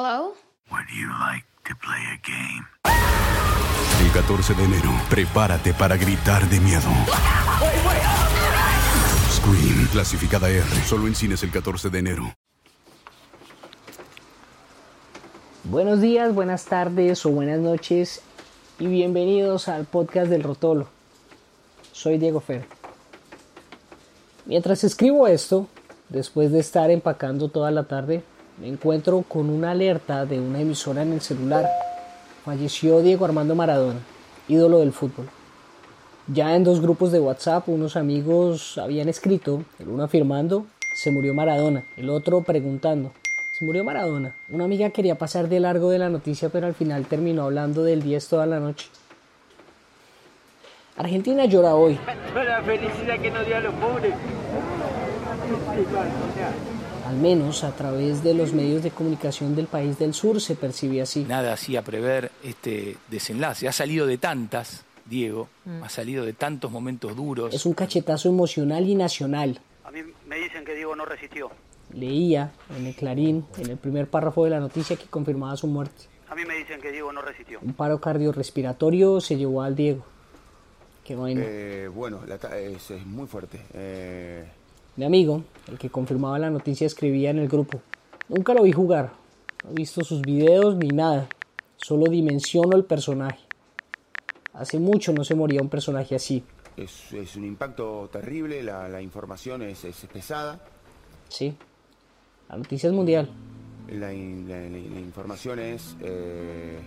Hello? Would you like to play a game? El 14 de enero, prepárate para gritar de miedo. Scream, clasificada R, solo en cines el 14 de enero. Buenos días, buenas tardes o buenas noches y bienvenidos al podcast del Rotolo. Soy Diego Fer. Mientras escribo esto, después de estar empacando toda la tarde, me encuentro con una alerta de una emisora en el celular. Falleció Diego Armando Maradona, ídolo del fútbol. Ya en dos grupos de WhatsApp unos amigos habían escrito, el uno afirmando, se murió Maradona, el otro preguntando, se murió Maradona. Una amiga quería pasar de largo de la noticia, pero al final terminó hablando del 10 toda la noche. Argentina llora hoy. la felicidad que nos dio a los pobres. Al menos a través de los medios de comunicación del país del sur se percibe así. Nada hacía prever este desenlace. Ha salido de tantas, Diego, ha salido de tantos momentos duros. Es un cachetazo emocional y nacional. A mí me dicen que Diego no resistió. Leía en el Clarín, en el primer párrafo de la noticia que confirmaba su muerte. A mí me dicen que Diego no resistió. Un paro cardiorrespiratorio se llevó al Diego. Qué vaina. Eh, bueno, la es muy fuerte. Eh, Mi amigo, el que confirmaba la noticia, escribía en el grupo. Nunca lo vi jugar. No he visto sus videos ni nada. Solo dimensiono el personaje. Hace mucho no se moría un personaje así. es, es un impacto terrible, la, la información es, es pesada, Sí. La noticia es mundial. la, in- la- la- la información es... eh,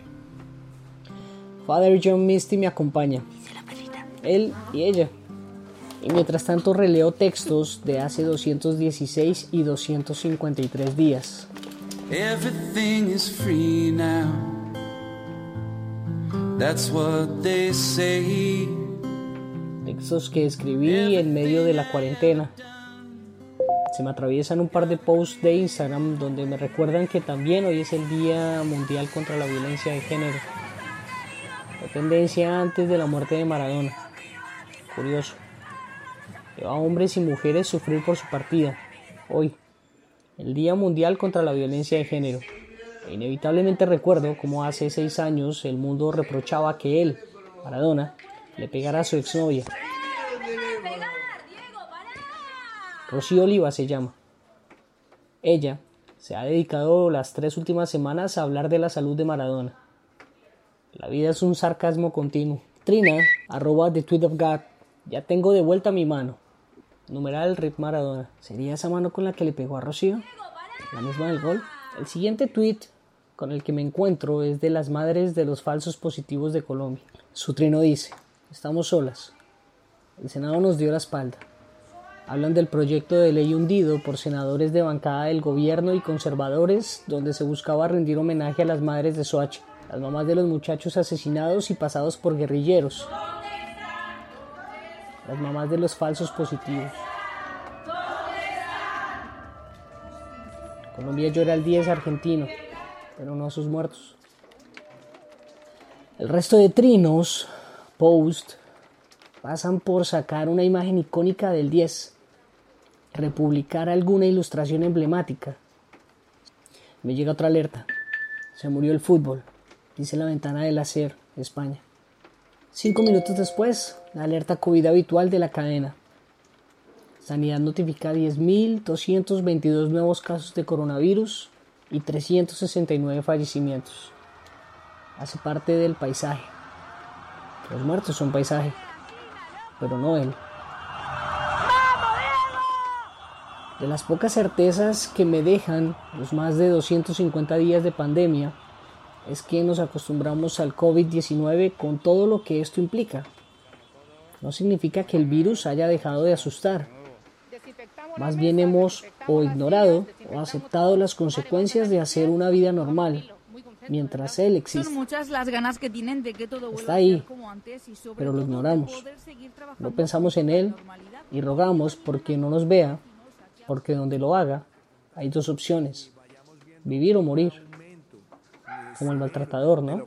Father John Misty me acompaña. Él y ella. Y mientras tanto releo textos de hace 216 y 253 días. Everything is free now. That's what they say. Textos que escribí en medio de la cuarentena. Se me atraviesan un par de posts de Instagram donde me recuerdan que también hoy es el Día Mundial contra la Violencia de Género. La tendencia antes de la muerte de Maradona. Curioso. A hombres y mujeres sufrir por su partida. Hoy, el Día Mundial contra la Violencia de Género. Inevitablemente recuerdo cómo hace seis años el mundo reprochaba que él, Maradona, le pegara a su exnovia. Rocío Oliva se llama. Ella se ha dedicado las tres últimas semanas a hablar de la salud de Maradona. La vida es un sarcasmo continuo. Trina, arroba the tweet of God. Ya tengo de vuelta mi mano. Numeral Rip Maradona. ¿Sería esa mano con la que le pegó a Rocío? La misma del gol. El siguiente tweet con el que me encuentro es de las madres de los falsos positivos de Colombia. Su trino dice, estamos solas. El Senado nos dio la espalda. Hablan del proyecto de ley hundido por senadores de bancada del gobierno y conservadores donde se buscaba rendir homenaje a las madres de Soacha, las mamás de los muchachos asesinados y pasados por guerrilleros, las mamás de los falsos positivos. Colombia llora el 10 argentino, pero no a sus muertos. El resto de trinos, post, pasan por sacar una imagen icónica del 10, republicar alguna ilustración emblemática. Me llega otra alerta. Se murió el fútbol, dice la ventana del hacer, España. Cinco minutos después, la alerta COVID habitual de la cadena. Sanidad notifica 10.222 nuevos casos de coronavirus y 369 fallecimientos. Hace parte del paisaje. Los muertos son paisaje, pero no él. De las pocas certezas que me dejan los más de 250 días de pandemia es que nos acostumbramos al COVID-19 con todo lo que esto implica. No significa que el virus haya dejado de asustar. Más bien hemos o ignorado o aceptado las consecuencias de hacer una vida normal mientras él existe. Son muchas las ganas que tienen de que todo Está ahí, ser como antes y sobre pero lo ignoramos. No pensamos en él y rogamos porque no nos vea, porque donde lo haga hay dos opciones, vivir o morir, como el maltratador, ¿no?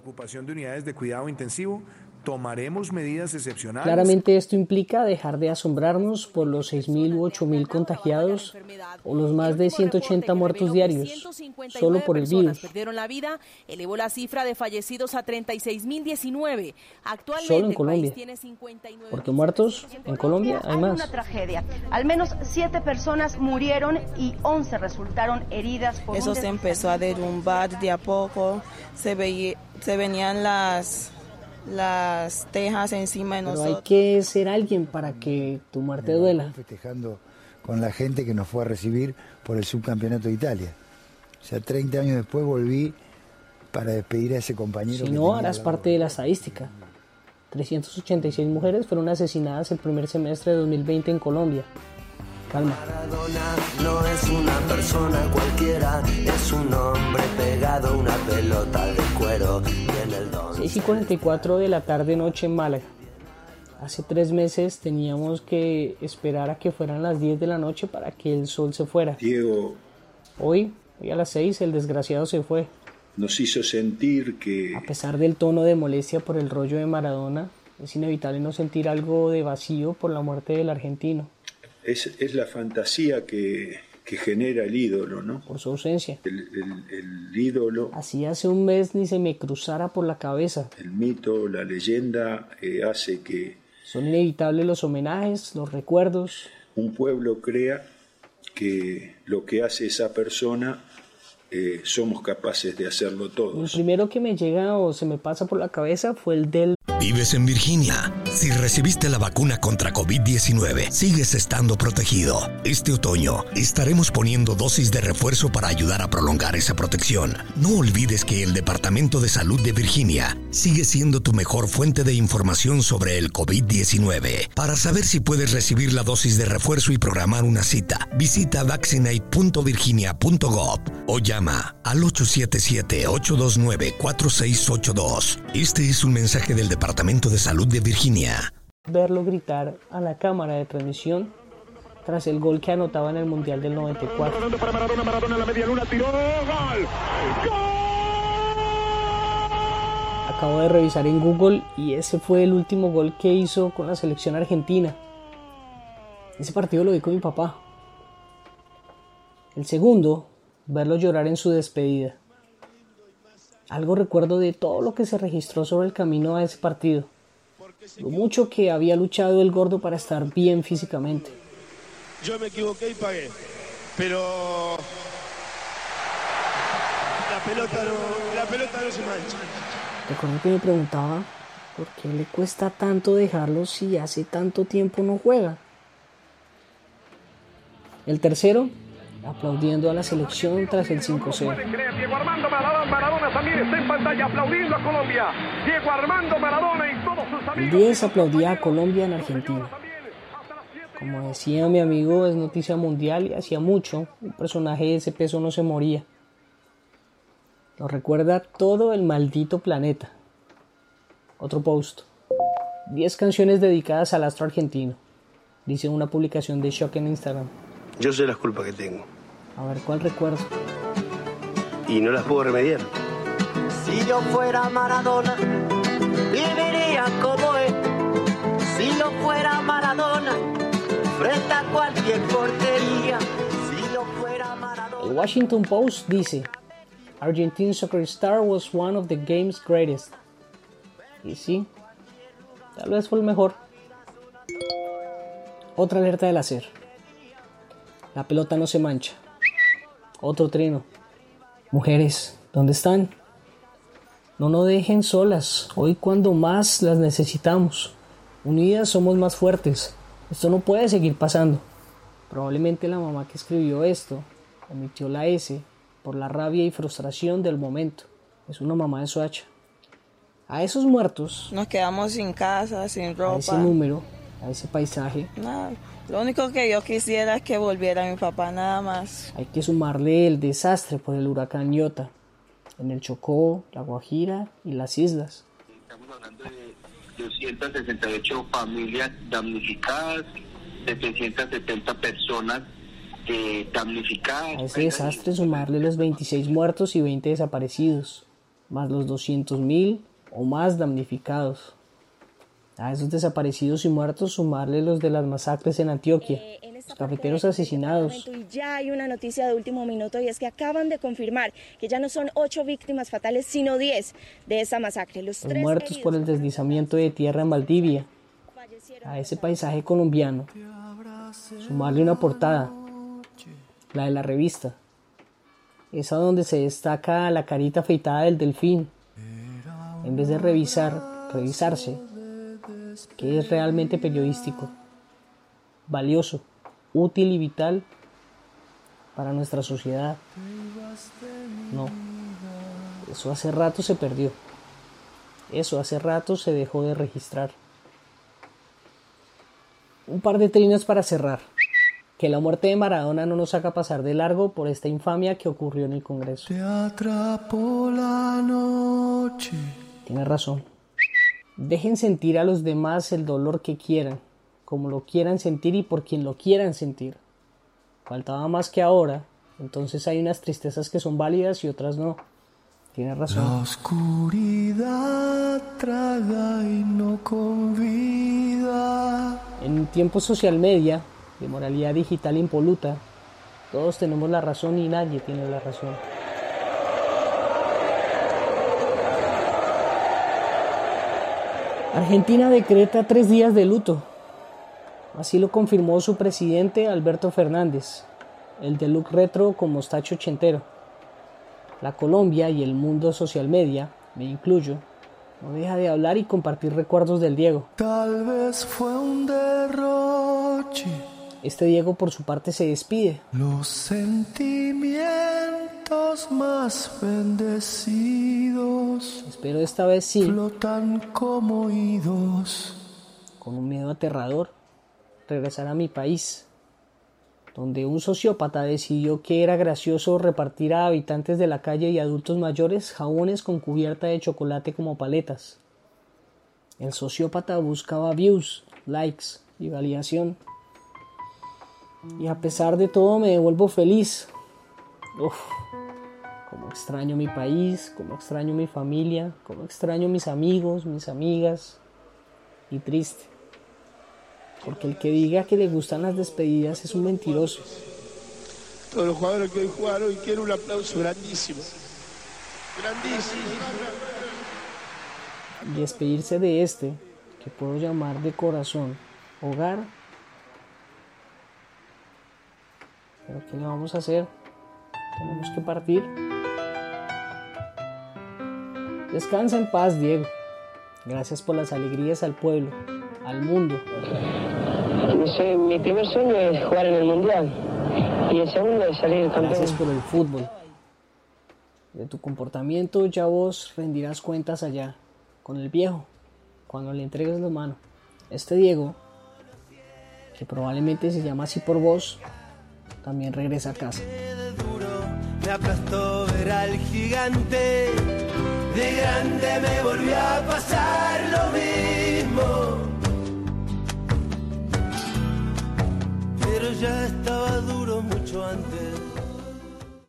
Tomaremos medidas excepcionales. Claramente esto implica dejar de asombrarnos por los 6.000 u 8.000 contagiados o los más de 180 muertos diarios solo por el virus. perdieron la vida, elevó la cifra de fallecidos a 36.019. Actualmente Solo en Colombia. país tiene 59 Porque muertos en Colombia hay más. una tragedia. Al menos siete personas murieron y 11 resultaron heridas por Eso se empezó a derrumbar de a poco, se, veía, se venían las, las tejas encima de Pero hay nosotros. que ser alguien para que tu muerte duela. festejando con la gente que nos fue a recibir por el subcampeonato de Italia. O sea, 30 años después volví para despedir a ese compañero. Si que no, harás parte de la estadística. 386 mujeres fueron asesinadas el primer semestre de 2020 en Colombia. Calma. Maradona no es una persona cualquiera, es un hombre pegado a una pelota de cuero. Tiene el don. 6 y 44 de la tarde noche en Málaga. Hace tres meses teníamos que esperar a que fueran las 10 de la noche para que el sol se fuera. Diego Hoy, hoy a las 6, el desgraciado se fue. nos hizo sentir que A pesar del tono de molestia por el rollo de Maradona, es inevitable no sentir algo de vacío por la muerte del argentino, es, es la fantasía que, que genera el ídolo, ¿no? por su ausencia. El, el- el ídolo, Así hace un mes ni se me cruzara por la cabeza. el mito, la leyenda eh, hace que Son inevitables los homenajes, los recuerdos. un pueblo crea que lo que hace esa persona eh, somos capaces de hacerlo El todos. primero que me llega o se me pasa por la cabeza fue el del Vives en Virginia. Si recibiste la vacuna contra COVID-19, sigues estando protegido. Este otoño estaremos poniendo dosis de refuerzo para ayudar a prolongar esa protección. No olvides que el Departamento de Salud de Virginia sigue siendo tu mejor fuente de información sobre el COVID-19. Para saber si puedes recibir la dosis de refuerzo y programar una cita, visita vaccinate.virginia.gov o llama al 877-829-4682. Este es un mensaje del Departamento de Salud de Virginia. Verlo gritar a la cámara de transmisión tras el gol que anotaba en el Mundial del 94. para Maradona, Maradona en la media luna, tiró, gol. Acabo de revisar en Google y ese fue el último gol que hizo con la selección argentina. Ese partido lo vi con mi papá. El segundo, verlo llorar en su despedida. Algo recuerdo de todo lo que se registró sobre el camino a ese partido. Lo mucho que había luchado el gordo para estar bien físicamente. Yo me equivoqué y pagué. Pero la pelota no, la pelota no se mancha. Recuerdo que me preguntaba por qué le cuesta tanto dejarlo si hace tanto tiempo no juega. El tercero, aplaudiendo a la selección tras el 5-0. Diego Armando Maradona, Maradona también está en pantalla aplaudiendo a Colombia. Diego Armando Maradona y todos sus El amigos. 10 aplaudía a Colombia en Argentina. Como decía mi amigo, es noticia mundial y hacía mucho un personaje de ese peso no se moría. Lo recuerda todo el maldito planeta. Otro post. 10 canciones dedicadas al astro argentino. Dice una publicación de Shock en Instagram. Yo sé las culpas que tengo A ver cuál recuerdo. y no las puedo remediar. Si yo fuera Maradona, viviría como él. Si no fuera Maradona, frente a cualquier portería. Si no fuera Maradona. El Washington Post dice, Argentine soccer star was one of the game's greatest. Y sí, tal vez fue el mejor. Otra alerta del hacer. La pelota no se mancha. Otro trino. Mujeres, ¿dónde están? No nos dejen solas, hoy cuando más las necesitamos. Unidas somos más fuertes. Esto no puede seguir pasando. Probablemente la mamá que escribió esto omitió la S por la rabia y frustración del momento. Es una mamá de Soacha. A esos muertos, Nos quedamos sin casa, sin a ropa. ese número, a ese paisaje, Nada. Lo único que yo quisiera es que volviera mi papá, nada más. hay que sumarle el desastre por el huracán Iota en el Chocó, la Guajira y las islas. 268 familias damnificadas, 770 personas eh, damnificadas. A ese desastre sumarle los 26 muertos y 20 desaparecidos, más los 200.000 o más damnificados. A esos desaparecidos y muertos sumarle los de las masacres en Antioquia, los cafeteros asesinados, Y ya hay una noticia de último minuto y es que acaban de confirmar que ya no son ocho víctimas fatales, sino diez de esa masacre. Los los tres muertos por el deslizamiento de tierra en Valdivia, a ese paisaje colombiano, sumarle una portada, la de la revista, esa donde se destaca la carita afeitada del delfín, en vez de revisar, revisarse, que es realmente periodístico, valioso, útil y vital para nuestra sociedad. No, eso hace rato se perdió. Eso hace rato se dejó de registrar. Un par de trinos para cerrar. Que la muerte de Maradona no nos haga pasar de largo por esta infamia que ocurrió en el Congreso. Te atrapó la noche. Tiene razón. Dejen sentir a los demás el dolor que quieran, como lo quieran sentir y por quien lo quieran sentir. Faltaba más que ahora, entonces hay unas tristezas que son válidas y otras no. Tiene La razón. oscuridad traga y no convida. En tiempos social media, de moralidad digital impoluta, todos tenemos la razón y nadie tiene la razón. Argentina decreta tres días de luto. Así lo confirmó su presidente Alberto Fernández, el de look retro con mostacho ochentero. La Colombia y el mundo social media, me incluyo, no deja de hablar y compartir recuerdos del Diego. Tal vez fue un derroche. Este Diego por su parte se despide. Los sentimientos más bendecidos Espero esta vez sí, flotan como oídos. con un miedo aterrador, regresar a mi país, donde un sociópata decidió que era gracioso repartir a habitantes de la calle y adultos mayores jabones con cubierta de chocolate como paletas. El sociópata buscaba views, likes y validación. Y a pesar de todo me devuelvo feliz. Uf, como extraño mi país, como extraño mi familia, como extraño mis amigos, mis amigas. Y triste. Porque el que diga que le gustan las despedidas es un mentiroso. Todos los jugadores que hoy jugaron y quiero un aplauso grandísimo. Grandísimo. Y despedirse de este, que puedo llamar de corazón, hogar. Pero ¿qué le vamos a hacer? Tenemos que partir. Descansa en paz, Diego. Gracias por las alegrías al pueblo, al mundo. Mi primer sueño es jugar en el Mundial y el segundo es salir campeón. Gracias por el fútbol. De tu comportamiento ya vos rendirás cuentas allá, con el viejo, cuando le entregues la mano. Este Diego, que probablemente se llama así por vos, también regresa a casa. Me aplastó ver al gigante. De grande me volvió a pasar lo mismo. Pero ya estaba duro mucho antes.